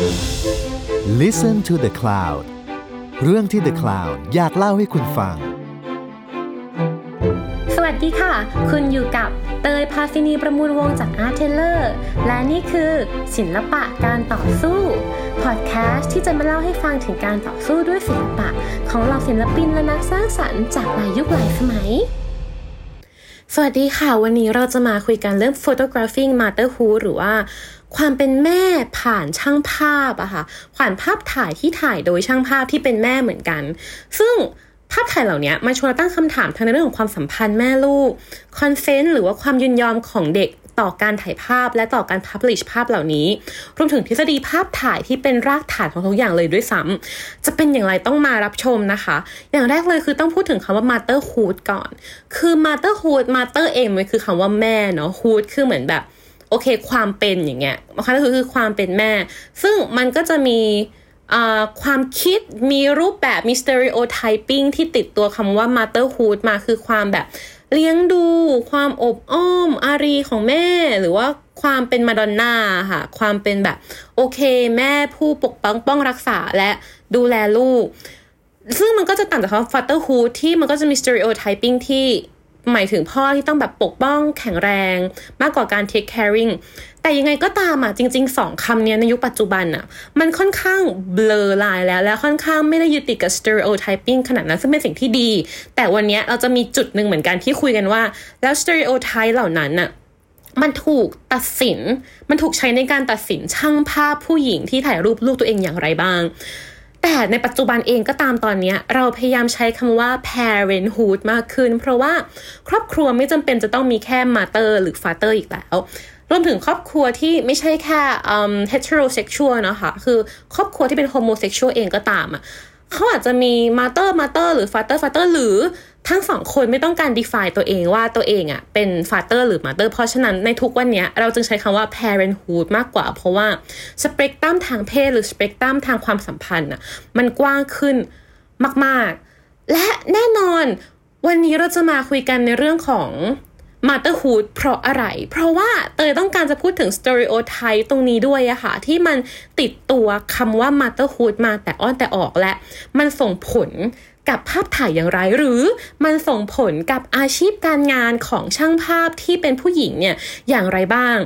Listen to The Cloud เรื่องที่ The Cloud อยากเล่าให้คุณฟัง สวัสดีค่ะ คุณอยู่กับเตย ภาสินีประมูลวงศ์ จาก ARTTELLER และนี่คือศิลปะการต่อสู้พอดแคสต์ที่จะมาเล่าให้ฟังถึงการต่อสู้ด้วยศิลปะ ของเหล่าศิลปินและนักสร้างสรรค์จากหลายยุคหลายสมัยสวัสดีค่ะ วันนี้เราจะมาคุยกันเรื่อง photographing motherhood หรือว่า ความเป็นแม่ผ่านช่างภาพอะค่ะผ่านภาพถ่ายที่ถ่ายโดยช่างภาพที่เป็นแม่เหมือนกัน ซึ่งภาพถ่ายเหล่านี้มันชวนตั้งคำถามทั้งในเรื่องของความสัมพันธ์แม่ลูกคอนเซนต์หรือว่าความยินยอมของเด็กต่อการถ่ายภาพและต่อการพับลิชภาพเหล่านี้ รวมถึงทฤษฎีภาพถ่ายที่เป็นรากฐานของทุกอย่างเลยด้วยซ้ำจะเป็นอย่างไรต้องมารับชมนะคะ อย่างแรกเลยคือต้องพูดถึงคำว่า motherhood ก่อน คือ motherhood mother เองมันคือคำว่าแม่เนาะ hood คือเหมือนแบบ โอเค ความเป็นอย่างเงี้ยนะคะก็คือความเป็นแม่ ซึ่งมันก็จะมีความคิดมีรูปแบบมี stereotyping ที่ติดตัวคำว่า motherhood มาคือความแบบเลี้ยงดู ความอบอ้อม อารีของแม่ หรือว่าความเป็นมาดอนน่าค่ะ ความเป็นแบบ โอเค แม่ผู้ปกป้องป้องรักษาและดูแลลูก ซึ่งมันก็จะต่างจากคำว่า fatherhood ที่มันก็จะมี stereotyping ที่ หมายถึงพ่อที่ต้องแบบปกป้องแข็งแรง มากกว่าการ take caring แต่ยังไงก็ตามอะจริงๆสองคำนี้ในยุคปัจจุบันอะมันค่อนข้างเบลอลายแล้ว แล้วค่อนข้างไม่ได้ยึดติดกับ stereotyping ขนาดนั้นซึ่งเป็นสิ่งที่ดี แต่วันนี้เราจะมีจุดหนึ่งเหมือนกันที่คุยกันว่า แล้ว stereotype เหล่านั้นอะมันถูกตัดสิน มันถูกใช้ในการตัดสินช่างภาพผู้หญิงที่ถ่ายรูปลูกตัวเองอย่างไรบ้าง แต่ในปัจจุบันเองก็ตามตอนนี้เราพยายามใช้คำว่า parenthood มากขึ้น เพราะว่าครอบครัวไม่จำเป็นจะต้องมีแค่ mother หรือ father อีกแล้วรวมถึงครอบครัวที่ไม่ใช่แค่ um, heterosexual นะคะคือครอบครัวที่เป็น homosexual เองก็ตามอะเขาอาจจะมี mother mother หรือ father father หรือ ทั้งสองคนไม่ต้องการ define ตัวเองว่าตัวเองอะ่ะเป็น father หรือ mother เพราะฉะนั้นในทุกวันนี้เราจึงใช้คำว่า parenthood มากกว่า เพราะว่าสเปกตรัมทางเพศหรือสเปกตรัมทางความสัมพันธ์อะมันกว้างขึ้นมากๆ และแน่นอนวันนี้เราจะมาคุยกันในเรื่องของ motherhood เพราะอะไร เพราะว่าเตยต้องการจะพูดถึง stereotype ตรงนี้ด้วยอะค่ะ ที่มันติดตัวคำว่า motherhood มาแต่อ้อนแต่ออกและ มันส่งผล กับภาพถ่ายอย่างไร หรือมันส่งผลกับอาชีพการงานของช่างภาพที่เป็นผู้หญิงเนี่ยอย่างไรบ้าง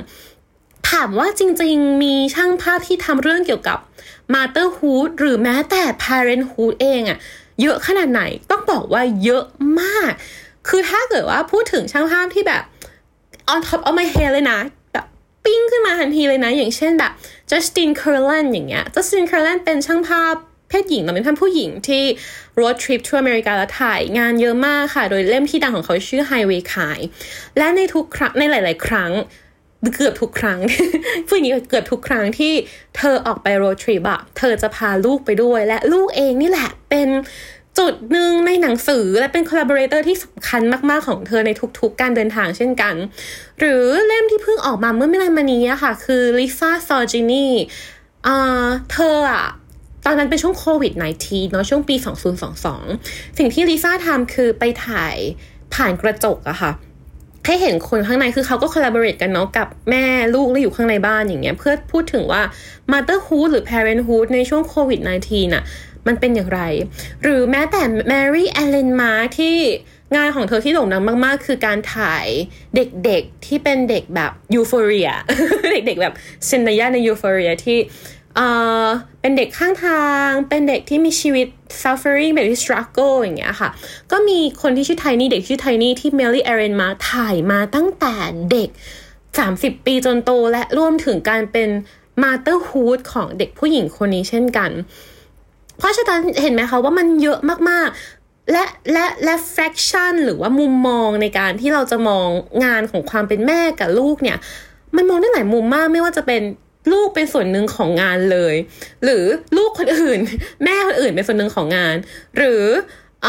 ถามว่าจริงๆ มีช่างภาพที่ทำเรื่องเกี่ยวกับ motherhood หรือแม้แต่ parenthood เองอะเยอะขนาดไหนต้องบอกว่าเยอะมาก คือถ้าเกิดว่าพูดถึงช่างภาพที่แบบ on top of my head เลยนะแบบปิ้งขึ้นมาทันทีเลยนะ อย่างเช่นแบบ Justin c u r l a n อย่างเงี้ย Justin c u r l a n เป็นช่างภาพ เพศหญิงเราเป็นท่านผู้หญิงที่ road trip ทั่วอเมริกาแล้วถ่ายงานเยอะมากค่ะ โดยเล่มที่ดังของเขาชื่อ Highway ขาย และในทุกครั้งในหลาย ๆ ครั้งเกือบทุกครั้งผู้หญิงเกือบทุกครั้งที่เธอออกไป road trip อะเธอจะพาลูกไปด้วย และลูกเองนี่แหละเป็นจุดหนึ่งในหนังสือและเป็น collaborator ที่สำคัญมาก ๆ ของเธอในทุก ๆ การเดินทางเช่นกัน หรือเล่มที่เพิ่งออกมาเมื่อไม่นานมานี้ค่ะ คือ Lisa s o r g i n i อ่าเธออะ ตอนนั้นเป็นช่วงโควิด -19 เนาะช่วงปี 2022 สิ่งที่ลิซ่าทำคือไปถ่ายผ่านกระจกอะค่ะให้เห็นคนข้างในคือเขาก็คอลลาบอร์เรกันเนาะกับแม่ลูกที่อยู่ข้างในบ้านอย่างเงี้ยเพื่อพูดถึงว่า motherhood หรือ parenthood ในช่วงโควิด -19 น่ะมันเป็นอย่างไร หรือแม้แต่ Mary Ellen Mark ที่งานของเธอที่โด่งดังมากๆ คือการถ่ายเด็กๆที่เป็นเด็กแบบยูโฟเรียเด็กๆแบบเซนเนียในยูโฟเรียที่ เป็นเด็กข้างทาง เป็นเด็กที่มีชีวิต suffering แบบที่ struggle อย่างเงี้ยค่ะ ก็มีคนที่ชื่อไทนี่เด็กชื่อไทนี่ที่เมลลี่เอเรนมาถ่ายมาตั้งแต่เด็ก 30 ปีจนโตและร่วมถึงการเป็น motherhood ของเด็กผู้หญิงคนนี้เช่นกัน เพราะฉะนั้นเห็นไหมคะว่ามันเยอะมากๆ และและและ fraction หรือว่ามุมมองในการที่เราจะมองงานของความเป็นแม่กับลูกเนี่ย มันมองได้หลายมุมมากไม่ว่าจะเป็น ลูกเป็นส่วนหนึ่งของงานเลย หรือลูกคนอื่น แม่คนอื่นเป็นส่วนหนึ่งของงาน หรืออ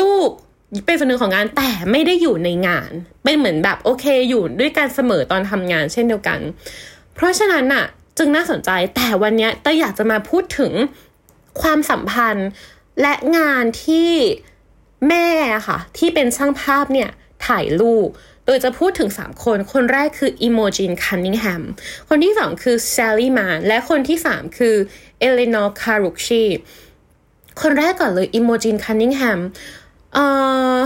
ลูกเป็นส่วนหนึ่งของงานแต่ไม่ได้อยู่ในงาน เป็นเหมือนแบบโอเคอยู่ด้วยกันเสมอตอนทำงานเช่นเดียวกัน เพราะฉะนั้นน่ะ จึงน่าสนใจแต่วันนี้เต้อยากจะมาพูดถึงความสัมพันธ์และงานที่แม่ค่ะ ที่เป็นช่างภาพเนี่ยถ่ายลูก โดยจะพูดถึง 3 คน คนแรกคือ Imogen Cunningham คนที่ 2 คือ Sally Mann และคนที่ 3 คือ Elinor Carucci คนแรกก่อนเลย Imogen Cunningham เอ่อ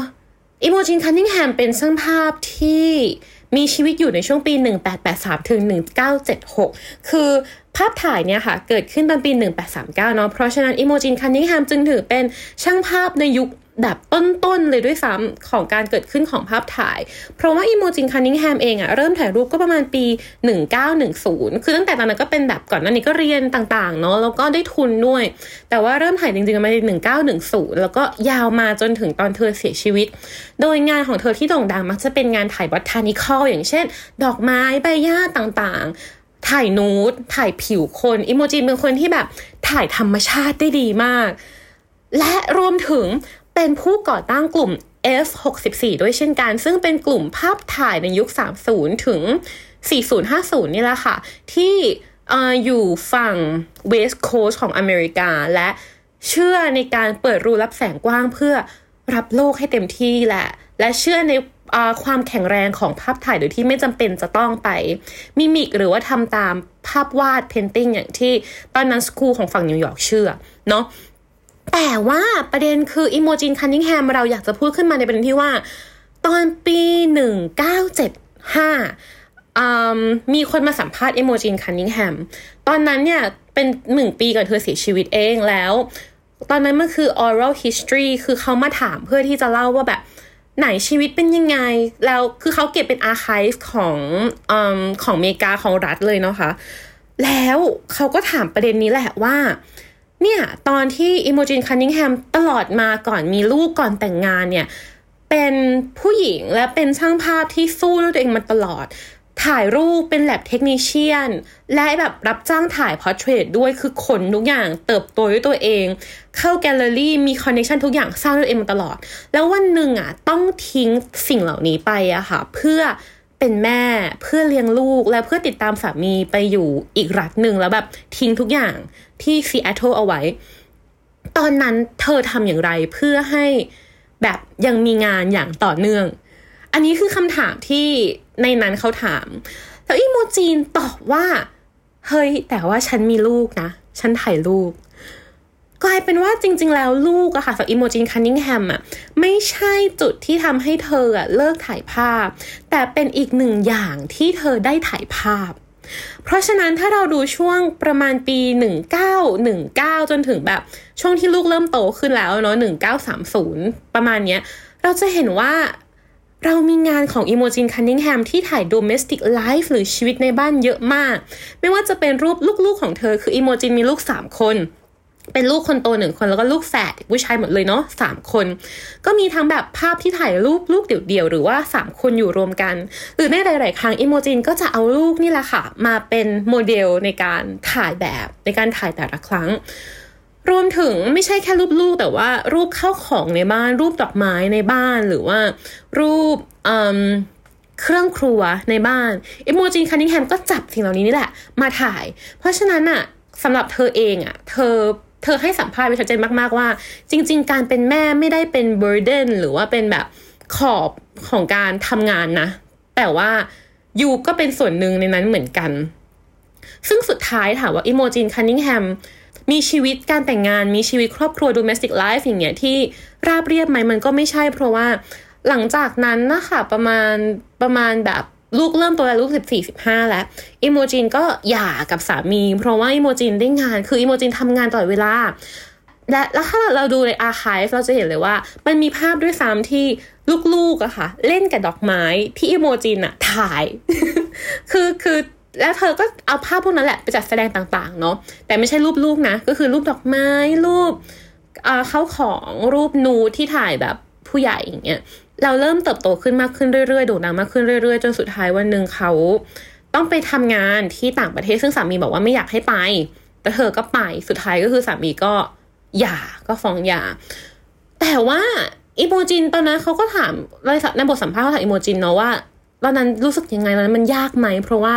Imogen Cunningham เป็นช่างภาพที่มีชีวิตอยู่ในช่วงปี 1883 ถึง 1976 คือภาพถ่ายเนี่ยค่ะ เกิดขึ้นตอนปี 1839 เนาะ เพราะฉะนั้น Imogen Cunningham จึงถือเป็นช่างภาพในยุค แบบต้นๆเลยด้วยซ้ำของการเกิดขึ้นของภาพถ่าย เพราะว่าอิโมจินคันนิงแฮมเองอะเริ่มถ่ายรูปก็ประมาณปี 1910 คือตั้งแต่ตอนนั้นก็เป็นแบบก่อนหน้านี้ก็เรียนต่างๆเนาะแล้วก็ได้ทุนด้วย แต่ว่าเริ่มถ่ายจริงๆมาใน1910 แล้วก็ยาวมาจนถึงตอนเธอเสียชีวิต โดยงานของเธอที่โด่งดังมักจะเป็นงานถ่ายบอทานิคอลอย่างเช่น ดอกไม้ใบหญ้าต่างๆถ่ายนูดถ่ายผิวคนอิโมจินเป็นคนที่แบบถ่ายธรรมชาติได้ดีมาก และรวมถึง เป็นผู้ก่อตั้งกลุ่ม F64 ด้วยเช่นกัน ซึ่งเป็นกลุ่มภาพถ่ายในยุค 30 ถึง 4050 นี่แหละค่ะ ที่ออยู่ฝั่ง West Coast ของอเมริกา และเชื่อในการเปิดรูรับแสงกว้างเพื่อรับโลกให้เต็มที่แหละ และเชื่อในความแข็งแรงของภาพถ่ายโดยที่ไม่จำเป็นจะต้องไปmimic หรือว่าทำตามภาพวาด painting อย่างที่ตอนนั้น school ของฝั่งนิวยอร์กเชื่อเนาะ แต่ว่าประเด็นคือ Imogen Cunningham เราอยากจะพูดขึ้นมาในประเด็นที่ว่า ตอนปี 1975มีคนมาสัมภาษณ์ Imogen Cunningham ตอนนั้นเนี่ยเป็นหนึ่งปีก่อนเธอเสียชีวิตเองแล้ว ตอนนั้นมันคือ oral history คือเขามาถามเพื่อที่จะเล่าว่าแบบไหนชีวิตเป็นยังไง แล้วคือเขาเก็บเป็น archive ของอของอเมริกาของรัฐเลยเนาะคะ แล้วเขาก็ถามประเด็นนี้แหละว่า เนี่ยตอนที่ Imogen Cunningham ตลอดมาก่อนมีลูกก่อนแต่งงานเนี่ยเป็นผู้หญิงและเป็นช่างภาพที่สู้ด้วยตัวเองมาตลอด ถ่ายรูปเป็น lab technician และแบบรับจ้างถ่าย portrait ด้วยคือขนทุกอย่างเติบโตด้วยตัวเอง เข้าแกลเลอรี่มี connection ทุกอย่างสร้างด้วยเองมาตลอด แล้ววันหนึ่งอะต้องทิ้งสิ่งเหล่านี้ไปอะค่ะเพื่อ เป็นแม่เพื่อเลี้ยงลูกและเพื่อติดตามสามีไปอยู่อีกรัฐหนึ่งแล้วแบบทิ้งทุกอย่างที่ซีแอตเทิลเอาไว้ ตอนนั้นเธอทำอย่างไรเพื่อให้แบบยังมีงานอย่างต่อเนื่อง อันนี้คือคำถามที่ในนั้นเขาถาม แล้ว Imogen ตอบว่า เฮ้ย แต่ว่าฉันมีลูกนะ ฉันถ่ายลูก กลายเป็นว่าจริง ๆ แล้วลูกอะค่ะสำหรับอิโมจินคันนิงแฮมอะไม่ใช่จุดที่ทำให้เธออะเลิกถ่ายภาพ แต่เป็นอีกหนึ่งอย่างที่เธอได้ถ่ายภาพ เพราะฉะนั้นถ้าเราดูช่วงประมาณปี 1919 จนถึงแบบช่วงที่ลูกเริ่มโตขึ้นแล้วเนาะ1930 ประมาณเนี้ย เราจะเห็นว่าเรามีงานของอิโมจินคันนิงแฮมที่ถ่าย domestic life หรือชีวิตในบ้านเยอะมาก ไม่ว่าจะเป็นรูปลูกๆของเธอคือ Imogen มีลูก 3 คน เป็นลูกคนโตหนึ่งคนแล้วก็ลูกแฝดผู้ชายหมดเลยเนาะสามคน ก็มีทั้งแบบภาพที่ถ่ายรูปลูกเดี่ยวๆหรือว่าสามคนอยู่รวมกัน หรือในหลาย ๆ ครั้ง Imogen ก็จะเอาลูกนี่แหละค่ะ มาเป็นโมเดลในการถ่ายแบบในการถ่ายแต่ละครั้ง รวมถึงไม่ใช่แค่รูปลูกแต่ว่ารูปข้าวของในบ้าน รูปดอกไม้ในบ้านหรือว่า รูปเครื่องครัวในบ้านอิโมจินคันนิงแฮมก็จับสิ่งเหล่านี้นี่แหละมาถ่าย เพราะฉะนั้นอะสำหรับเธอเองอะเธอ เธอให้สัมภาษณ์ไว้ชัดเจนมากๆว่า จริง ๆ การเป็นแม่ไม่ได้เป็น burden หรือว่าเป็นแบบขอบของการทำงานนะ แต่ว่ายูก็เป็นส่วนหนึ่งในนั้นเหมือนกัน ซึ่งสุดท้ายถามว่าอิโมจินคันนิงแฮมมีชีวิตการแต่งงานมีชีวิตครอบครัว domestic life อย่างเงี้ยที่ราบเรียบไหมมันก็ไม่ใช่เพราะว่าหลังจากนั้นนะคะประมาณประมาณแบบ ลูกเริ่มโตแล้วลูกสิบสี่สิบห้าแล้ว Imogen ก็หย่ากับสามี เพราะว่า Imogen ได้งาน คือ Imogen ทำงานตลอดเวลา และแล้วถ้าเราดูใน archive เราจะเห็นเลยว่า มันมีภาพด้วยซ้ำที่ลูกๆอะค่ะ เล่นกับดอกไม้ที่ Imogen อะถ่าย คือคือแล้วเธอก็เอาภาพพวกนั้นแหละไปจัดแสดงต่างๆ เนาะแต่ไม่ใช่รูปลูกนะ ก็คือรูปดอกไม้รูปเข้าของรูปนูที่ถ่ายแบบผู้ใหญ่อย่างเงี้ย เราเริ่มเติบโตขึ้นมากขึ้นเรื่อยๆโด่งดังมากขึ้นเรื่อยๆ จนสุดท้ายวันหนึ่งเขา ต้องไปทำงานที่ต่างประเทศซึ่งสามีบอกว่าไม่อยากให้ไป แต่เธอก็ไปสุดท้ายก็คือสามีก็หย่าก็ฟ้องหย่าแต่ว่าอีโมจินตอนนั้นเขาก็ถามในบทสัมภาษณ์เขาถามอีโมจินเนาะว่าตอนนั้นรู้สึกยังไงตอนนั้นมันยากไหมเพราะว่า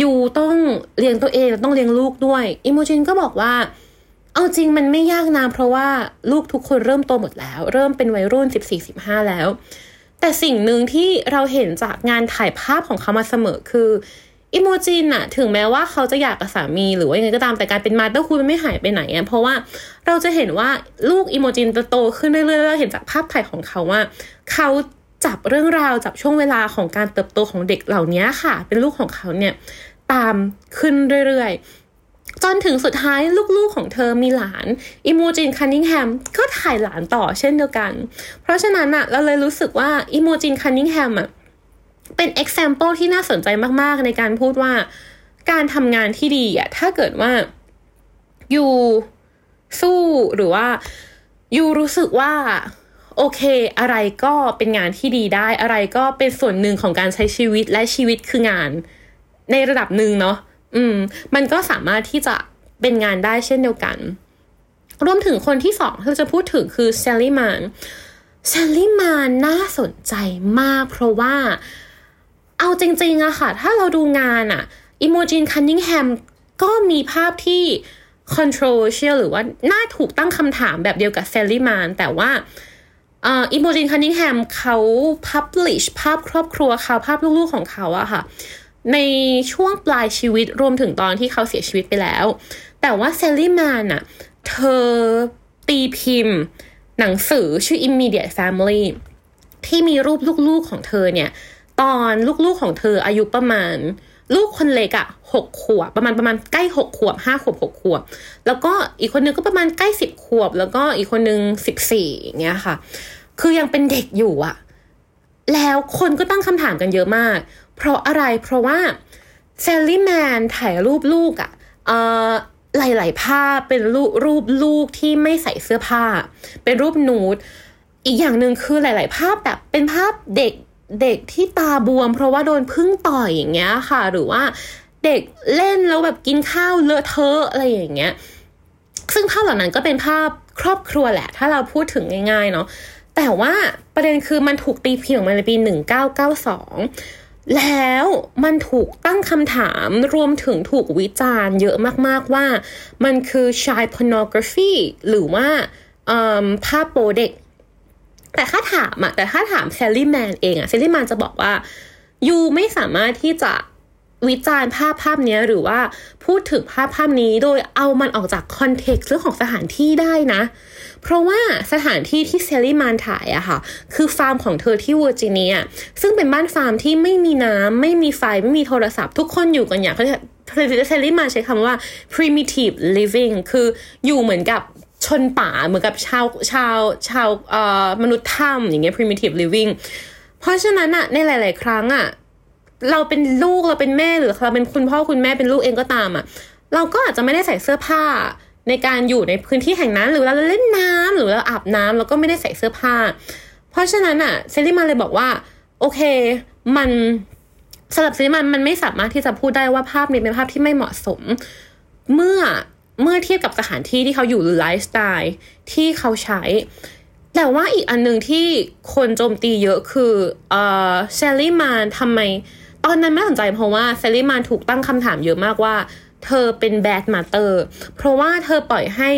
you ต้องเลี้ยงตัวเองต้องเลี้ยงลูกด้วย Imogen ก็บอกว่า เอาจริงมันไม่ยากนะเพราะว่าลูกทุกคนเริ่มโตหมดแล้ว เริ่มเป็นวัยรุ่นสิบสี่สิบห้าแล้ว แต่สิ่งหนึ่งที่เราเห็นจากงานถ่ายภาพของเขามาเสมอคือ Imogen อะถึงแม้ว่าเขาจะหย่ากับสามีหรือว่ายังไงก็ตามแต่การเป็น motherhood มันไม่หายไปไหนอะเพราะว่าเราจะเห็นว่าลูก Imogen จะโตขึ้นเรื่อยๆเราเห็นจากภาพถ่ายของเขาว่า เขาจับเรื่องราวจับช่วงเวลาของการเติบโตของเด็กเหล่านี้ค่ะ เป็นลูกของเขาเนี่ยตามขึ้นเรื่อยๆ จนถึงสุดท้ายลูกๆของเธอมีหลานอิโมจินคันนิงแฮมก็ถ่ายหลานต่อเช่นเดียวกัน เพราะฉะนั้นอะเราเลยรู้สึกว่าอิโมจินคันนิงแฮมอะเป็น example ที่น่าสนใจมากๆ ในการพูดว่าการทำงานที่ดีอะถ้าเกิดว่าอยู่สู้หรือว่าอยู่รู้สึกว่าโอเค อะไรก็เป็นงานที่ดีได้ อะไรก็เป็นส่วนหนึ่งของการใช้ชีวิตและชีวิตคืองานในระดับหนึ่งเนาะ อืม มันก็สามารถที่จะเป็นงานได้เช่นเดียวกัน รวมถึงคนที่สองที่เราจะพูดถึงคือเซลลี่มานเซลลี่มานน่าสนใจมาก เพราะว่า เอาจริงๆอะค่ะ ถ้าเราดูงานอะอิโมจินคันนิงแฮมก็มีภาพที่ controversial หรือว่าน่าถูกตั้งคำถามแบบเดียวกับ Sally Mann แต่ว่า Imogen Cunningham เขา publish ภาพครอบครัวเขาภาพลูกๆของเขาอะค่ะ ในช่วงปลายชีวิตรวมถึงตอนที่เขาเสียชีวิตไปแล้ว แต่ว่า Sally Mann อะเธอตีพิมพ์ หนังสือชื่อ Immediate Family ที่มีรูปลูกๆของเธอเนี่ย ตอนลูกๆของเธออายุประมาณ ลูกคนเล็กอะหกขวบ ประมาณประมาณใกล้หกขวบห้าขวบหกขวบ แล้วก็อีกคนนึงก็ประมาณใกล้สิบขวบ แล้วก็อีกคนนึงสิบสี่อย่างเงี้ยค่ะ คือยังเป็นเด็กอยู่อะแล้วคนก็ตั้งคำถามกันเยอะมาก เพราะอะไรเพราะว่าเซลลี่แมนถ่ายรูปลูกอะเอ่อหลาย ๆ ภาพเป็นรูปรูปลูกที่ไม่ใส่เสื้อผ้า เป็นรูปนูดอีกอย่างหนึ่งคือหลาย ๆ ภาพแบบเป็นภาพเด็กเด็กที่ตาบวม เพราะว่าโดนพึ่งต่อยอย่างเงี้ยค่ะ หรือว่าเด็กเล่นแล้วแบบกินข้าวเลอะเทอะอะไรอย่างเงี้ย ซึ่งภาพเหล่านั้นก็เป็นภาพครอบครัวแหละ ถ้าเราพูดถึงง่าย ๆ เนาะแต่ว่าประเด็นคือมันถูกตีพิมพ์ออกมาในปี 1992 แล้วมันถูกตั้งคำถามรวมถึงถูกวิจารณ์เยอะมากๆว่า มันคือ child pornography หรือว่าภาพโป๊เด็ก แต่ถ้าถามอะแต่ถ้าถาม Sally Mann เองอะ Sally Mann จะบอกว่า you ไม่สามารถที่จะวิจารณ์ภาพภาพนี้หรือว่าพูดถึงภาพภาพนี้โดยเอามันออกจาก context เรื่องของสถานที่ได้นะ เพราะว่าสถานที่ที่ Sally Mann ถ่ายอะค่ะ คือฟาร์มของเธอที่เวอร์จิเนีย ซึ่งเป็นบ้านฟาร์มที่ไม่มีน้ำไม่มีไฟไม่มีโทรศัพท์ ทุกคนอยู่กันอย่างเขาจะเซลลี่มานใช้คำว่า primitive living คืออยู่เหมือนกับชนป่าเหมือนกับชาวชาวชาวเอ่อมนุษย์ถ้ำอย่างเงี้ย primitive living เพราะฉะนั้นอะในหลาย ๆ ครั้งอะเราเป็นลูกเราเป็นแม่หรือเราเป็นคุณพ่อคุณแม่เป็นลูกเองก็ตามอะเราก็อาจจะไม่ได้ใส่เสื้อผ้า ในการอยู่ในพื้นที่แห่งนั้น หรือเราเล่นน้ำหรือเราอาบน้ำเราก็ไม่ได้ใส่เสื้อผ้า เพราะฉะนั้นอะ่ะเซรีมาเลยบอกว่า โอเค มันสำหรับ Sally Mann มันไม่สามารถที่จะพูดได้ว่าภาพนี้เป็นภาพที่ไม่เหมาะสม เมื่อเมื่อเทียบกับสถานที่ที่เขาอยู่หรือไลฟ์สไตล์ที่เขาใช้ แต่ว่าอีกอันหนึ่งที่คนโจมตีเยอะคือเออ Sally Mann ทำไม ตอนนั้นไม่สนใจเพราะว่า Sally Mann ถูกตั้งคำถามเยอะมากว่า เธอเป็น bad mother เพราะว่าเธอปล่อยให้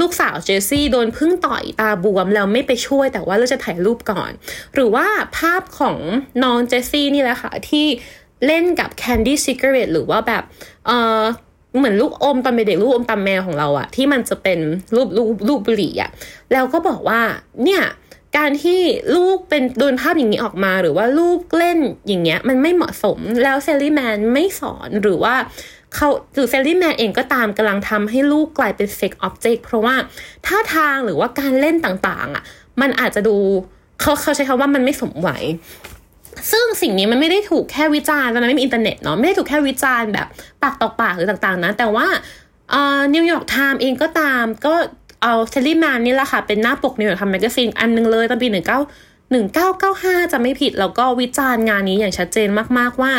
ลูกสาว Jessie โดนผึ้งต่อยตาบวมแล้วไม่ไปช่วยแต่ว่าเราจะถ่ายรูปก่อน หรือว่าภาพของน้องเจสซี่นี่แหละค่ะ ที่เล่นกับ candy cigarette หรือว่าแบบเออเหมือนลูกอมตอนเป็นเด็กลูกอมตราแมวของเราอะที่มันจะเป็นรูปรูปรูปบุหรี่อะแล้วก็บอกว่าเนี่ยการที่ลูกเป็นโดนภาพอย่างนี้ออกมา หรือว่าลูกเล่นอย่างเงี้ยมันไม่เหมาะสมแล้ว Sally Mann ไม่สอนหรือว่า เขาหรือ Sally Mann เองก็ตามกำลังทำให้ลูกกลายเป็น sex object เพราะว่าท่าทางหรือว่าการเล่นต่างๆอะมันอาจจะดูเขาเขาใช้คำว่ามันไม่สมวัยซึ่งสิ่งนี้มันไม่ได้ถูกแค่วิจารณ์ตอนนั้นไม่มีอินเทอร์เน็ตเนาะไม่ได้ถูกแค่วิจารณ์แบบปากต่อปากหรือต่างๆนะ แต่ว่า New York Times เองก็ตามก็เอา Sally Mann นี่แหละค่ะ เป็นหน้าปก New York Times Magazine อันนึงเลยตอนปีหนึ่งเก้าหนึ่งเก้าเก้าห้าจำไม่ผิด แล้วก็วิจารณ์งานนี้อย่างชัดเจนมากๆว่า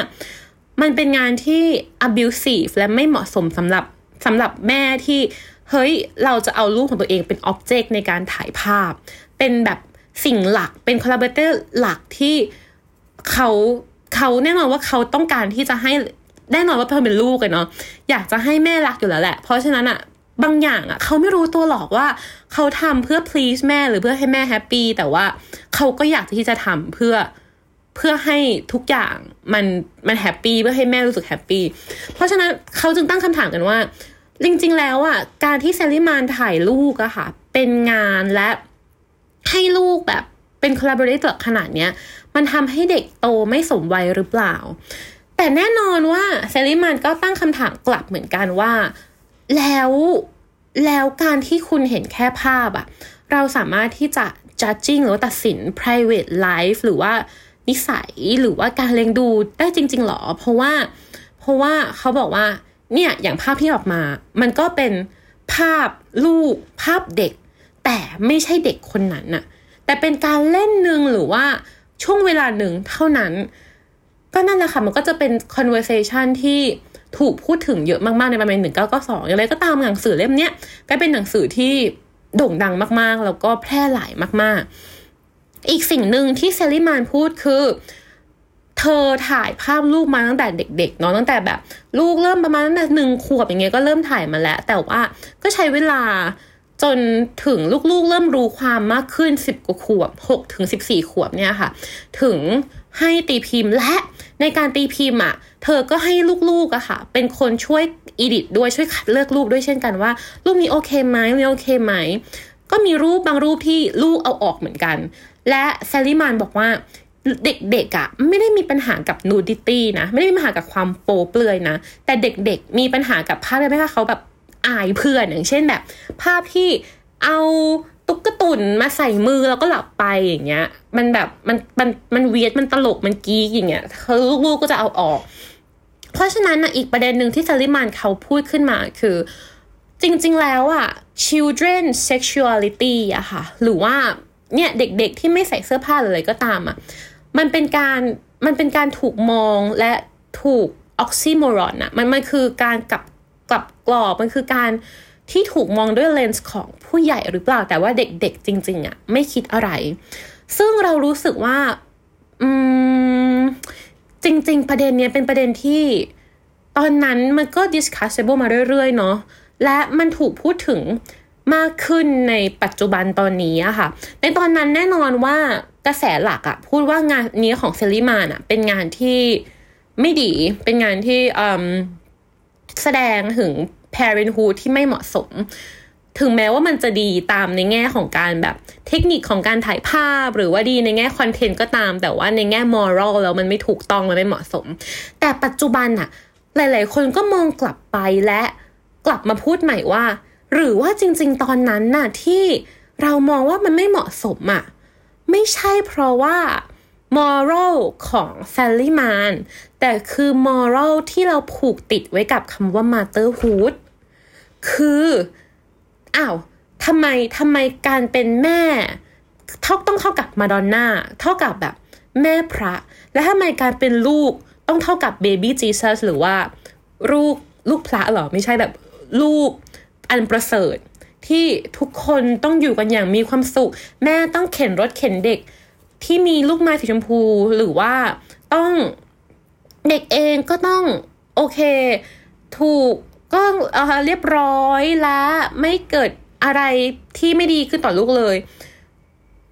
มันเป็นงานที่ abusive และไม่เหมาะสมสำหรับสำหรับแม่ที่ เฮ้ย เราจะเอาลูกของตัวเองเป็น object ในการถ่ายภาพ เป็นแบบสิ่งหลัก เป็น collaborator หลักที่เขาเขาแน่นอนว่าเขาต้องการที่จะให้แน่นอนว่าเธอเป็นลูกกันเนาะอยากจะให้แม่รักอยู่แล้วแหละ เพราะฉะนั้นอะบางอย่างอะเขาไม่รู้ตัวหรอกว่าเขาทำเพื่อ please แม่หรือเพื่อให้แม่ happy แต่ว่าเขาก็อยากที่จะทำเพื่อ เพื่อให้ทุกอย่างมันมัน happy เพื่อให้แม่รู้สึก happy เพราะฉะนั้นเขาจึงตั้งคำถามกันว่า จริง ๆ แล้วอะการที่ Sally Mann ถ่ายลูกอะค่ะ เป็นงานและให้ลูกแบบเป็น collaborator ขนาดเนี้ย มันทำให้เด็กโตไม่สมวัยหรือเปล่า แต่แน่นอนว่า Sally Mann ก็ตั้งคำถามกลับเหมือนกันว่า แล้วแล้วการที่คุณเห็นแค่ภาพอะเราสามารถที่จะ judging หรือตัดสิน private life หรือว่า นิสัยหรือว่าการเลี้ยงดูได้จริง ๆหรอ เพราะว่าเพราะว่าเขาบอกว่าเนี่ยอย่างภาพที่ออกมา มันก็เป็นภาพลูกภาพเด็ก แต่ไม่ใช่เด็กคนนั้นน่ะแต่เป็นการเล่นหนึ่งหรือว่าช่วงเวลาหนึ่งเท่านั้น ก็นั่นแหละค่ะ มันก็จะเป็น conversation ที่ถูกพูดถึงเยอะมากๆในประมาณหนึ่งเก้าก็สองอย่างไรก็ตามหนังสือเล่มเนี้ยก็เป็นหนังสือที่โด่งดังมากๆ แล้วก็แพร่หลายมาก ๆ อีกสิ่งหนึ่งที่เซลลี่มานพูดคือ เธอถ่ายภาพลูกมาตั้งแต่เด็กๆเนาะตั้งแต่แบบ ลูกเริ่มประมาณตั้งแต่หนึ่งขวบอย่างเงี้ยก็เริ่มถ่ายมาแล้ว แต่ว่าก็ใช้เวลาจนถึงลูกๆ เริ่มรู้ความมากขึ้นสิบกว่าขวบหกถึงสิบสี่ขวบเนี่ยค่ะ ถึงให้ตีพิมพ์และในการตีพิมพ์อะ เธอก็ให้ลูกๆอะค่ะ เป็นคนช่วยอีดิทด้วยช่วยคัดเลือกรูปด้วยเช่นกันว่า รูปนี้โอเคไหมไม่โอเคไหมก็มีรูปบางรูปที่ลูกเอาออกเหมือนกัน และแซลลี่มานบอกว่าเด็กๆอะ่ะไม่ได้มีปัญหากับนูดิตี้นะ ไม่ได้มีปัญหากับความโปเปลือยนะ แต่เด็กๆมีปัญหากับภาพอะไรไหมคะเขาแบบอายเพื่อนอย่างเช่นแบบ ภาพที่เอาตุ๊กตุ่นมาใส่มือแล้วก็หลับไปอย่างเงี้ย มันแบบมันมันมันเวียดมันตลกมันกีกอย่างเงี้ยคือลูกๆก็จะเอาออก เพราะฉะนั้นนะอีกประเด็นหนึ่งที่ซาลิมานเขาพูดขึ้นมาคือ จริงๆแล้วอะ children sexuality อะค่ะ หรือว่า เนี่ยเด็กๆที่ไม่ใส่เสื้อผ้าหรืออะไรก็ตามอะมันเป็นการมันเป็นการถูกมองและถูกออกซิโมรอนอะมันมันคือการกลับกลับกรอบมันคือการที่ถูกมองด้วยเลนส์ของผู้ใหญ่หรือเปล่า แต่ว่าเด็กๆจริง ๆอะไม่คิดอะไร ซึ่งเรารู้สึกว่าอืมจริง ๆ ประเด็นเนี้ยเป็นประเด็นที่ตอนนั้นมันก็ discussable มาเรื่อยๆ เนาะและมันถูกพูดถึง มากขึ้นในปัจจุบันตอนนี้อะค่ะ ในตอนนั้นแน่นอนว่ากระแสหลักอะพูดว่างานนี้ของเซริมานอะเป็นงานที่ไม่ดี เป็นงานที่แสดงถึง parenthood ที่ไม่เหมาะสม ถึงแม้ว่ามันจะดีตามในแง่ของการแบบเทคนิคของการถ่ายภาพ หรือว่าดีในแง่คอนเทนต์ก็ตาม แต่ว่าในแง่ moral แล้วมันไม่ถูกต้องมันไม่เหมาะสม แต่ปัจจุบันอะหลาย ๆ คนก็มองกลับไปและกลับมาพูดใหม่ว่า หรือว่าจริง ๆ ตอนนั้นน่ะที่เรามองว่ามันไม่เหมาะสมอะไม่ใช่เพราะว่า moral ของแซลลี่มานแต่คือ moral ที่เราผูกติดไว้กับคำว่า motherhood คืออ้าวทำไมทำไมการเป็นแม่เท่าต้องเท่ากับมาดอนน่าเท่ากับแบบแม่พระ และทำไมการเป็นลูกต้องเท่ากับเบบี้จีซัสหรือว่าลูกลูกพระหรอ ไม่ใช่แบบลูก อันประเสริฐ ที่ทุกคนต้องอยู่กันอย่างมีความสุข แม่ต้องเข็นรถเข็นเด็ก ที่มีลูกไม้สีชมพูหรือว่าต้องเด็กเองก็ต้องโอเค ถูกก็เรียบร้อยและไม่เกิดอะไรที่ไม่ดีขึ้นต่อลูกเลย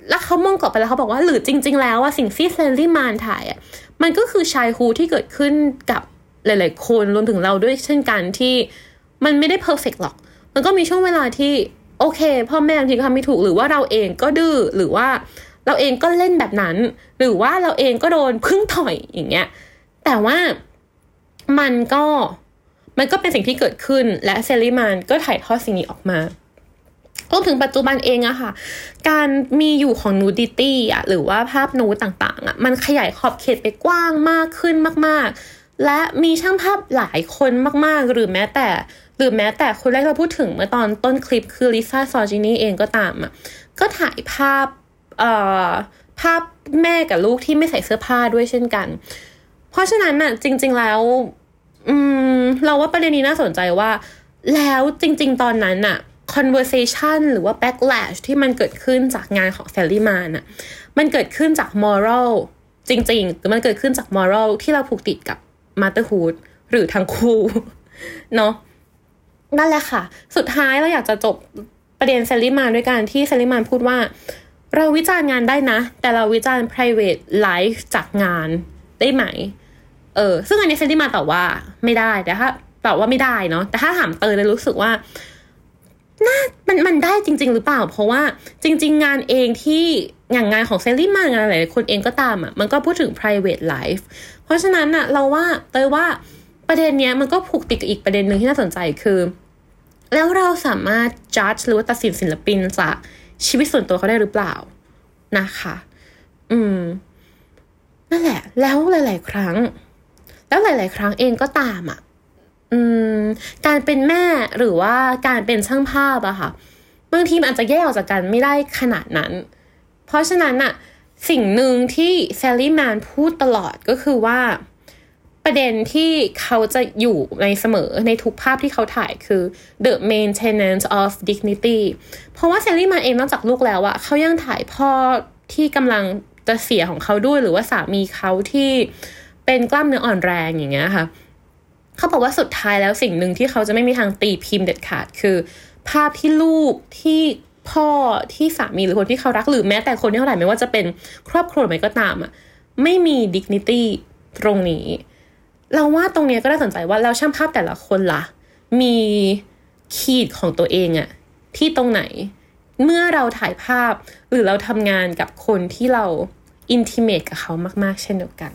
แล้วเขามองกลับไปแล้วเขาบอกว่าหรือจริง ๆ แล้วว่าสิ่งที่ Sally Mann ถ่ายอะมันก็คือชายฮูที่เกิดขึ้นกับหลาย ๆ คนรวมถึงเราด้วยเช่นกันที่มันไม่ได้ perfect หรอก มันก็มีช่วงเวลาที่โอเค พ่อแม่บางทีทำไม่ถูกหรือว่าเราเองก็ดื้อหรือว่าเราเองก็เล่นแบบนั้น หรือว่าเราเองก็โดนพึ่งถอยอย่างเงี้ยแต่ว่ามันก็มันก็เป็นสิ่งที่เกิดขึ้นและเซริมานก็ถ่ายทอดสิ่งนี้ออกมารวมถึงปัจจุบันเองอะค่ะ การมีอยู่ของนูดิตี้อะหรือว่าภาพนูต่างๆอะมันขยายขอบเขตไปกว้างมากขึ้นมาก ๆ และมีช่างภาพหลายคนมากๆ หรือแม้แต่ หรือแม้แต่คนแรกเราพูดถึงเมื่อตอนต้นคลิปคือลิซ่าซอจินีเองก็ตามอะก็ถ่ายภาพเอ่อภาพแม่กับลูกที่ไม่ใส่เสื้อผ้าด้วยเช่นกัน เพราะฉะนั้นน่ะจริง ๆแล้ว อืม เราว่าประเด็นนี้น่าสนใจว่า แล้วจริง ๆ ตอนนั้นน่ะ conversation หรือว่า backlash ที่มันเกิดขึ้นจากงานของแซลลี่มาน่ะมันเกิดขึ้นจาก moral จริงๆหรือมันเกิดขึ้นจาก moral ที่เราผูกติดกับ motherhood หรือทั้งคู่เนาะนั่นแหละค่ะ สุดท้ายเราอยากจะจบประเด็น Sally Mann ด้วยการที่ Sally Mann พูดว่า เราวิจารณ์งานได้นะ แต่เราวิจารณ์ private life จากงานได้ไหม เออ ซึ่งอันนี้ Sally Mann ตอบว่าไม่ได้แต่ถ้าตอบว่าไม่ได้เนาะแต่ถ้าถามเตยเลยรู้สึกว่าน่ามันมันได้จริง ๆ หรือเปล่า เพราะว่าจริง ๆ งานเองที่ อย่างงานของ Sally Mann งานหลายคนเองก็ตามอะ่ะมันก็พูดถึง private life เพราะฉะนั้นอะ่ะเราว่าเตยว่าประเด็นเนี้ยมันก็ผูกติดกับอีกประเด็นหนึ่งที่น่าสนใจคือ แล้วเราสามารถ judge หรือว่าตัดสินศิลปินจากชีวิตส่วนตัวเขาได้หรือเปล่านะคะ อืม นั่นแหละ แล้วหลาย ๆ ครั้ง แล้วหลาย ๆ ครั้งเองก็ตามอะ่ะ อืม การเป็นแม่หรือว่าการเป็นช่างภาพอะค่ะ บางทีมันอาจจะแยกออกจากกันไม่ได้ขนาดนั้น เพราะฉะนั้นอะสิ่งหนึ่งที่แซลลี่แมนพูดตลอดก็คือว่า ประเด็นที่เขาจะอยู่ในเสมอในทุกภาพที่เขาถ่ายคือ the maintenance of dignity เพราะว่าเซลลี่แมนเองนอกจากลูกแล้วอะเขายังถ่ายพ่อที่กำลังจะเสียของเขาด้วยหรือว่าสามีเขาที่เป็นกล้ามเนื้ออ่อนแรงอย่างเงี้ยค่ะเขาบอกว่าสุดท้ายแล้วสิ่งหนึ่งที่เขาจะไม่มีทางตีพิมพ์เด็ดขาดคือ ภาพที่ลูกที่ พ่อที่สามีหรือคนที่เขารักหรือแม้แต่คนที่เขาถ่ายไม่ว่าจะเป็นครอบครัวไหนก็ตามอะไม่มี dignity ตรงนี้ เราว่าตรงนี้ก็น่าสนใจว่าเราช่างภาพแต่ละคนละ่ะ มีขีดของตัวเองอะที่ตรงไหน เมื่อเราถ่ายภาพหรือเราทำงานกับคนที่เรา intimate กับเขามากๆ เช่นเดียวกัน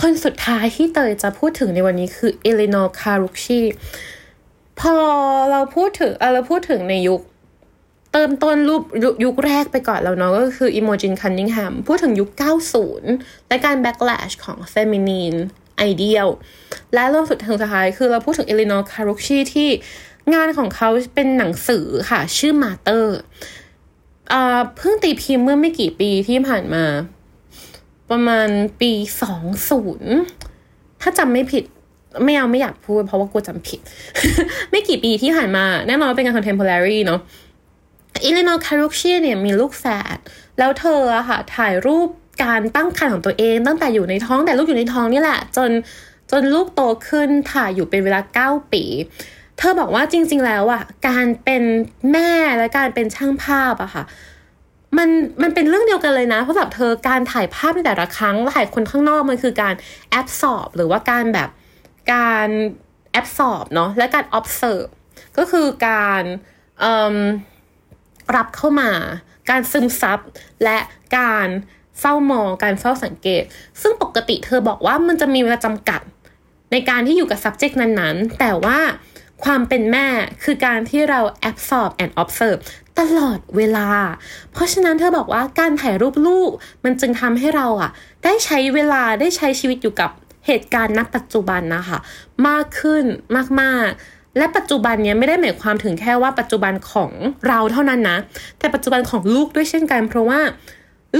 คนสุดท้ายที่เตยจะพูดถึงในวันนี้คือ Elinor Carucci พอเราพูดถึงเราพูดถึงในยุค เติมต้นรูปยุคแรกไปก่อนแล้วเนาะก็คือ Imogen Cunningham พูดถึงยุค 90 และการ backlash ของ feminine ideal และเรื่องสุดท้ายคือเราพูดถึง Elinor Carucci ที่งานของเขาเป็นหนังสือค่ะ ชื่อ Mother เพิ่งตีพิมพ์เมื่อไม่กี่ปีที่ผ่านมา ประมาณปีสองศูนย์ถ้าจำไม่ผิด ไม่เอาไม่อยากพูดเพราะว่ากลัวจำผิด ไม่กี่ปีที่ผ่านมา แน่นอนเป็นงาน contemporary เนาะ Elinor Carucci เนี่ยมีลูกแฝดแล้วเธออะค่ะ ถ่ายรูปการตั้งครรภ์ของตัวเอง ตั้งแต่อยู่ในท้องแต่ลูกอยู่ในท้องนี่แหละ จนจนลูกโตขึ้นถ่ายอยู่เป็นเวลาเก้าปี เธอบอกว่าจริง ๆ แล้วอะการเป็นแม่และการเป็นช่างภาพอะค่ะมันมันเป็นเรื่องเดียวกันเลยนะเพราะแบบเธอการถ่ายภาพในแต่ละครั้งถ่ายคนข้างนอกมันคือการแอบสอบหรือว่าการแบบ การแอบสอบเนาะและการ observe ก็คือการรับเข้ามา การซึมซับ และการเฝ้ามองการเฝ้าสังเกต ซึ่งปกติเธอบอกว่ามันจะมีเวลาจำกัดในการที่อยู่กับ subject นั้นๆ แต่ว่าความเป็นแม่คือการที่เรา absorb and observe ตลอดเวลา เพราะฉะนั้นเธอบอกว่าการถ่ายรูปลูก มันจึงทำให้เราอะได้ใช้เวลาได้ใช้ชีวิตอยู่กับ เหตุการณ์ณปัจจุบันนะคะ มากขึ้นมากๆ และปัจจุบันเนี้ยไม่ได้หมายความถึงแค่ว่าปัจจุบันของเราเท่านั้นนะ แต่ปัจจุบันของลูกด้วยเช่นกัน เพราะว่า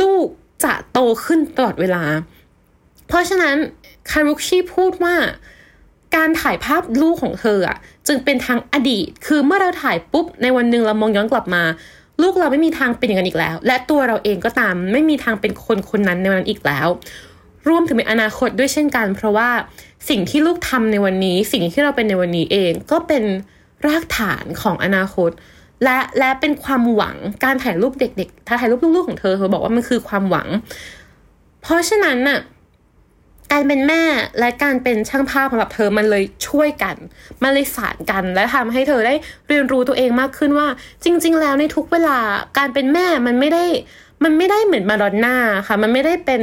ลูกจะโตขึ้นตลอดเวลา เพราะฉะนั้นคารุชีพูดว่าการถ่ายภาพลูกของเธออะจึงเป็นทางอดีต คือเมื่อเราถ่ายปุ๊บในวันหนึ่งเรามองย้อนกลับมา ลูกเราไม่มีทางเป็นอย่างนั้นอีกแล้ว และตัวเราเองก็ตามไม่มีทางเป็นคนคนนั้นในวันนั้นอีกแล้ว รวมถึงในอนาคตด้วยเช่นกัน เพราะว่าสิ่งที่ลูกทำในวันนี้ สิ่งที่เราเป็นในวันนี้เองก็เป็นรากฐานของอนาคต และและเป็นความหวังการถ่ายรูปเด็กๆถ้าถ่ายรูปลูกๆของเธอเธอบอกว่ามันคือความหวัง เพราะฉะนั้นน่ะการเป็นแม่และการเป็นช่างภาพสำหรับเธอมันเลยช่วยกัน มันเลยสานกันและทำให้เธอได้เรียนรู้ตัวเองมากขึ้นว่า จริง ๆ แล้วในทุกเวลาการเป็นแม่มันไม่ได้ มันไม่ได้เหมือนมาดอนน่าค่ะ มันไม่ได้เป็น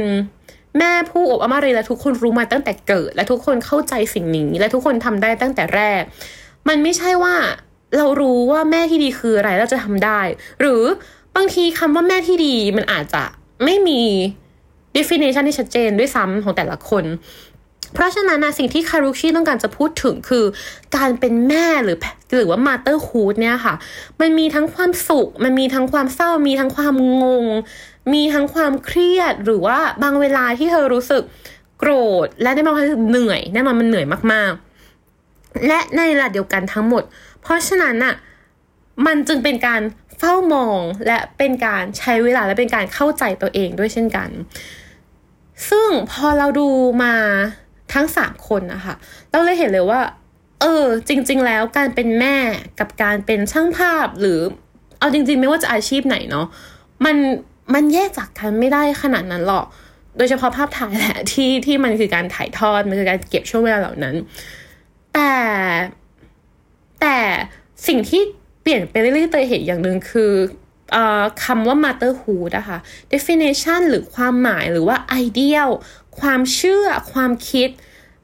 แม่ผู้อบอมารีและทุกคนรู้มาตั้งแต่เกิด และทุกคนเข้าใจสิ่งนี้และทุกคนทำได้ตั้งแต่แรก มันไม่ใช่ว่าเรารู้ว่าแม่ที่ดีคืออะไรเราจะทำได้ หรือบางทีคำว่าแม่ที่ดีมันอาจจะไม่มี definition ที่ชัดเจนด้วยซ้ำของแต่ละคน เพราะฉะนั้นนะสิ่งที่คารุชิต้องการจะพูดถึงคือ การเป็นแม่หรือหรือว่ามาเตอร์ฮูดเนี่ยค่ะ มันมีทั้งความสุข มันมีทั้งความเศร้า มีทั้งความงง มีทั้งความเครียดหรือว่าบางเวลาที่เธอรู้สึกโกรธ และได้บางครั้งเหนื่อยแน่นอนมันเหนื่อยมากๆ และในระดับเดียวกันทั้งหมด เพราะฉะนั้นน่ะมันจึงเป็นการเฝ้ามองและเป็นการใช้เวลาและเป็นการเข้าใจตัวเองด้วยเช่นกัน ซึ่งพอเราดูมา ทั้งสามคนนะคะเราเลยเห็นเลยว่า เออ จริง ๆ แล้วการเป็นแม่กับการเป็นช่างภาพหรือ เอาจริง ๆ ไม่ว่าจะอาชีพไหนเนาะมันมันแยกจากกันไม่ได้ขนาดนั้นหรอก โดยเฉพาะภาพถ่ายแหละที่ที่มันคือการถ่ายทอดมันคือการเก็บช่วงเวลาเหล่านั้น แต่แต่สิ่งที่เปลี่ยนไปเรื่อยๆเตยเห็นอย่างหนึ่งคือคำว่า motherhood นะคะ definition หรือความหมายหรือว่า ideal ความเชื่อความคิด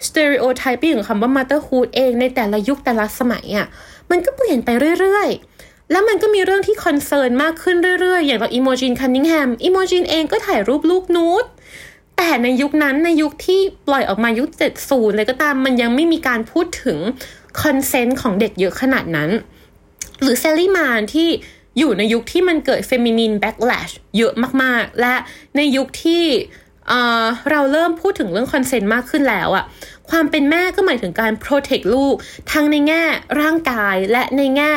stereotyping ของคำว่า motherhood เองในแต่ละยุคแต่ละสมัยอะ่ะมันก็เปลี่ยนไปเรื่อยๆ แล้วมันก็มีเรื่องที่ concern มากขึ้นเรื่อยๆ อย่างเรา Imogen Cunningham Imogen เองก็ถ่ายรูปลูกนูดแต่ในยุคนั้นในยุคที่ปล่อยออกมายุค 70 เลยก็ตามมันยังไม่มีการพูดถึง consent ของเด็กเยอะขนาดนั้น หรือ Sally Mann ที่อยู่ในยุคที่มันเกิด feminine backlash เยอะมากๆ และในยุคที่ เราเริ่มพูดถึงเรื่อง consent มากขึ้นแล้วอะความเป็นแม่ก็หมายถึงการ protect ลูก ทั้งในแง่ร่างกายและในแง่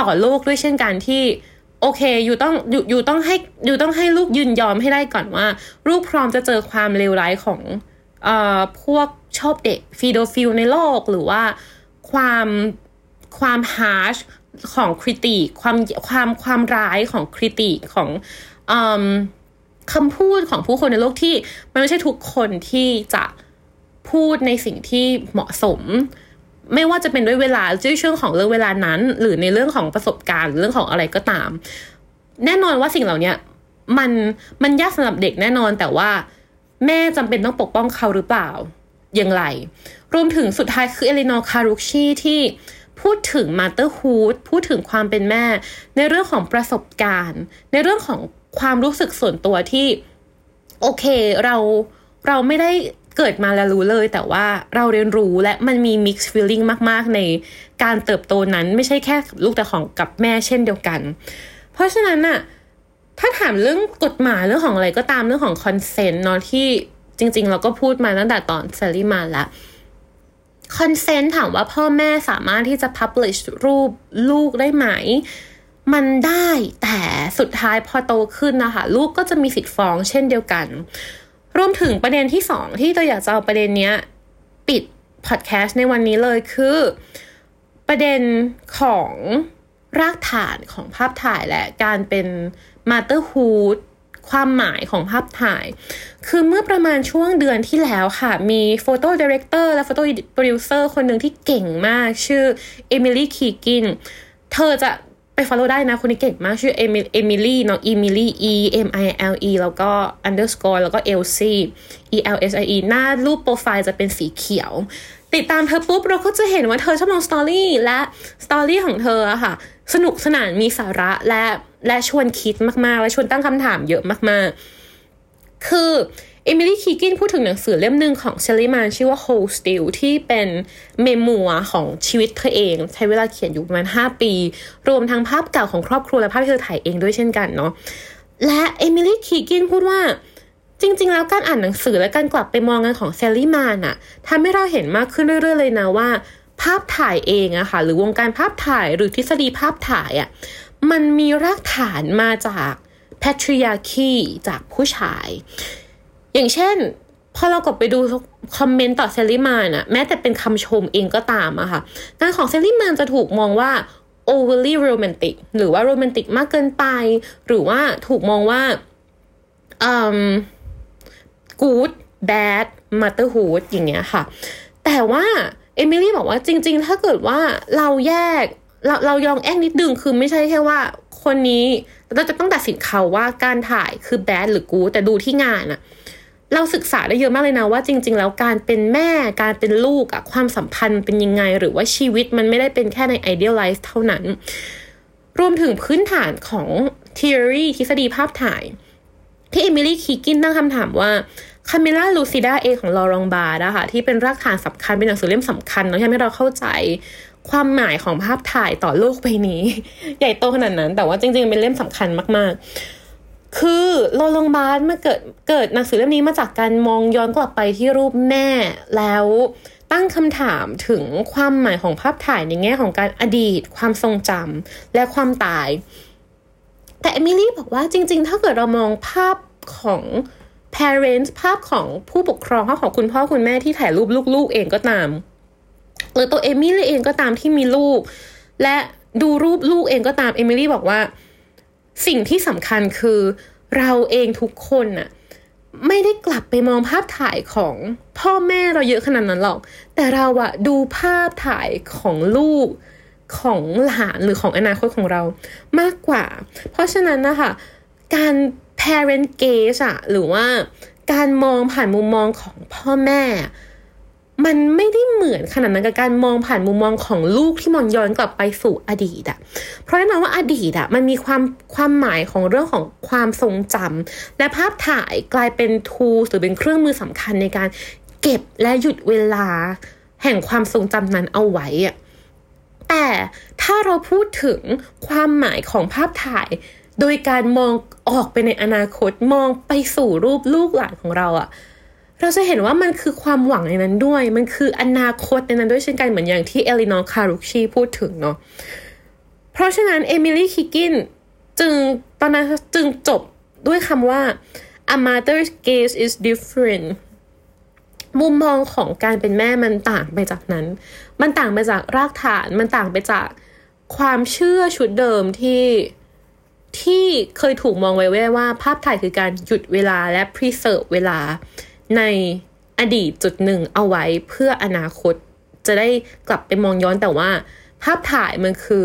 ต่อโลกด้วยเช่นกันที่โอเคอยู่ต้องอยู่อยู่ต้องให้อยู่ต้องให้ลูกยืนยอมให้ได้ก่อนว่า ลูกพร้อมจะเจอความเลวร้ายของอพวกชอบเด็ก pedophile ในโลกหรือว่าความความฮาร์ชของคริติความความความร้ายของคริติของอ คำพูดของผู้คนในโลกที่มันไม่ใช่ทุกคนที่จะพูดในสิ่งที่เหมาะสม ไม่ว่าจะเป็นด้วยเวลาด้วยช่วงของเรื่องเวลานั้น หรือในเรื่องของประสบการณ์เรื่องของอะไรก็ตาม แน่นอนว่าสิ่งเหล่านี้มันมันยากสำหรับเด็กแน่นอนแต่ว่าแม่จำเป็นต้องปกป้องเขาหรือเปล่าอย่างไร รวมถึงสุดท้ายคือ Elinor Carucci ที่พูดถึง motherhood พูดถึงความเป็นแม่ ในเรื่องของประสบการณ์ ในเรื่องของ ความรู้สึกส่วนตัวที่ โอเคเราเราไม่ได้เกิดมาแล้วรู้เลย แต่ว่าเราเรียนรู้และมันมี mixed feeling มาก ๆ ในการเติบโตนั้นไม่ใช่แค่ลูกแต่ของกับแม่เช่นเดียวกัน เพราะฉะนั้นน่ะถ้าถามเรื่องกฎหมายเรื่องของอะไรก็ตามเรื่องของ consent เนาะที่จริง ๆ เราก็พูดมาตั้งแต่ตอน Sally Mann แล้ว consent ถามว่าพ่อแม่สามารถที่จะ publish รูปลูกได้ไหม มันได้แต่สุดท้ายพอโตขึ้นนะคะ ลูกก็จะมีสิทธิ์ฟ้องเช่นเดียวกัน รวมถึงประเด็นที่สองที่เตยอยากจะเอาประเด็นเนี้ยปิดพอดแคสต์ในวันนี้เลยคือ ประเด็นของรากฐานของภาพถ่ายและการเป็นmotherhood ความหมายของภาพถ่าย คือเมื่อประมาณช่วงเดือนที่แล้วค่ะ มี photo director และ photo producer คนหนึ่งที่เก่งมากชื่อเอมิลี่คีกิน เธอจะ ไป follow ได้นะคนนี้เก่งมาก ชื่อเอมิลี่เนาะเอมิลี่ E M I L Y แล้วก็ underscore แล้วก็ Elsie E L S I E หน้ารูปโปรไฟล์จะเป็นสีเขียว ติดตามเธอปุ๊บ เราก็จะเห็นว่าเธอชอบลง story และstory ของเธออะค่ะ สนุกสนานมีสาระและและชวนคิดมากๆ และชวนตั้งคำถามเยอะมากๆ คือ เอมิลี่คีกินพูดถึงหนังสือเล่มหนึ่งของแซลลี่แมนน์ชื่อว่า Hold Still ที่เป็น memoir ของชีวิตเธอเอง ใช้เวลาเขียนอยู่ประมาณ 5 ปี รวมทั้งภาพเก่าของครอบครัวและภาพที่เธอถ่ายเองด้วยเช่นกันเนาะและเอมิลี่คีกินพูดว่าจริง ๆ แล้วการอ่านหนังสือและการกลับไปมองงานของแซลลี่แมนน์อะทำให้เราเห็นมากขึ้นเรื่อย ๆ เลยนะว่า ภาพถ่ายเองอะค่ะหรือวงการภาพถ่ายหรือทฤษฎีภาพถ่ายอะมันมีรากฐานมาจาก patriarchy จากผู้ชาย อย่างเช่น พอเรากดไปดูคอมเมนต์ต่อแซลลี่แมนน์อะแม้แต่เป็นคำชมเองก็ตามอะค่ะงานของแซลลี่แมนน์จะถูกมองว่า overly romantic หรือว่าโรแมนติกมากเกินไป หรือว่าถูกมองว่า um good bad motherhood อย่างเงี้ยค่ะ แต่ว่าเอมิลี่บอกว่าจริง ๆ ถ้าเกิดว่าเราแยกเราเรายองแอกนิดดึงคือไม่ใช่แค่ว่าคนนี้เราจะต้องตัดสินเขาว่าการถ่ายคือแบดหรือกูแต่ดูที่งานอะ เราศึกษาได้เยอะมากเลยนะว่าจริง ๆ แล้วการเป็นแม่การเป็นลูกอะความสัมพันธ์เป็นยังไง หรือว่าชีวิตมันไม่ได้เป็นแค่ในไอเดียลไลฟ์เท่านั้น รวมถึงพื้นฐานของ theory ทฤษฎีภาพถ่าย ที่เอมิลี่คีกินตั้งคำถามว่า Camera Lucida เอของโรลองด์บาร์ตส์นะคะที่เป็นรากฐานสำคัญเป็นหนังสือเล่มสำคัญเนาะที่ทำให้เราเข้าใจความหมายของภาพถ่ายต่อโลกใบนี้ ใหญ่โตขนาดนั้น แต่ว่าจริง ๆ เป็นเล่มสำคัญมากๆ คือโรลองด์บาร์ตส์มาเกิดเกิดหนังสือเล่มนี้มาจากการมองย้อนกลับไปที่รูปแม่แล้วตั้งคำถามถึงความหมายของภาพถ่ายในแง่ของการอดีต ความทรงจำและความตาย แต่เอมิลี่บอกว่าจริง ๆ ถ้าเกิดเรามองภาพของ parents ภาพของผู้ปกครองภาพของคุณพ่อคุณแม่ที่ถ่ายรูปลูกๆเองก็ตาม หรือตัวเอมิลี่เองก็ตามที่มีลูก และดูรูปลูกเองก็ตามเอมิลี่บอกว่า สิ่งที่สำคัญคือเราเองทุกคนน่ะไม่ได้กลับไปมองภาพถ่ายของพ่อแม่เราเยอะขนาดนั้นหรอก แต่เราอะดูภาพถ่ายของลูกของหลานหรือของอนาคตของเรามากกว่า เพราะฉะนั้นนะคะการ parent gaze อะหรือว่าการมองผ่านมุมมองของพ่อแม่ มันไม่ได้เหมือนขนาดนั้นกับการมองผ่านมุมมองของลูกที่มองย้อนกลับไปสู่อดีตอะเพราะแน่นอนว่าอดีตอะมันมีความความหมายของเรื่องของความทรงจำและภาพถ่ายกลายเป็นทูหรือเป็นเครื่องมือสำคัญในการเก็บและหยุดเวลา แห่งความทรงจำนั้นเอาไว้อะแต่ถ้าเราพูดถึงความหมายของภาพถ่าย โดยการมองออกไปในอนาคตมองไปสู่รูปลูกหลานของเราอะ เราจะเห็นว่ามันคือความหวังในนั้นด้วย มันคืออนาคตในนั้นด้วยเช่นกันเหมือนอย่างที่เอลินอร์คารุกชีพูดถึงเนาะเพราะฉะนั้นเอมิลี่คิกกินจึงตอนนั้นจึงจบด้วยคำว่า a mother's gaze is different มุมมองของการเป็นแม่มันต่างไปจากนั้น มันต่างไปจากรากฐาน มันต่างไปจากความเชื่อชุดเดิมที่ที่เคยถูกมองไว้ว่า ภาพถ่ายคือการหยุดเวลาและ preserve เวลา ในอดีตจุดหนึ่งเอาไว้เพื่ออนาคตจะได้กลับไปมองย้อนแต่ว่า ภาพถ่ายมันคือ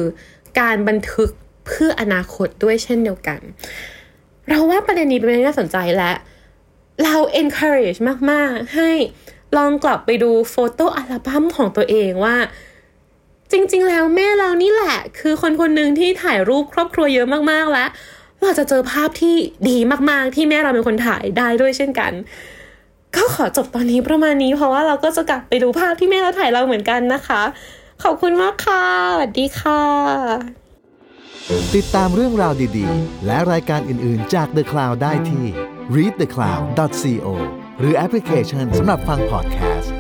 การบันทึกเพื่ออนาคตด้วยเช่นเดียวกัน เราว่าประเด็นนี้เป็นเรื่องน่าสนใจและ เรา encourage มาก ๆ ให้ลองกลับไปดูโฟโต้อัลบั้มของตัวเองว่า จริง ๆ แล้วแม่เรานี่แหละ คือคนคนหนึ่งที่ถ่ายรูปครอบครัวเยอะมาก ๆ แล้ว เราจะเจอภาพที่ดีมาก ๆ ที่แม่เราเป็นคนถ่ายได้ด้วยเช่นกัน ก็ขอจบตอนนี้ประมาณนี้ เพราะว่าเราก็จะกลับไปดูภาพที่แม่เราถ่ายเราเหมือนกันนะคะ ขอบคุณมากค่ะ สวัสดีค่ะ ติดตามเรื่องราวดีๆ และรายการอื่นๆจาก The Cloud ได้ที่ readthecloud.co หรือแอปพลิเคชันสำหรับฟังพอดแคสต์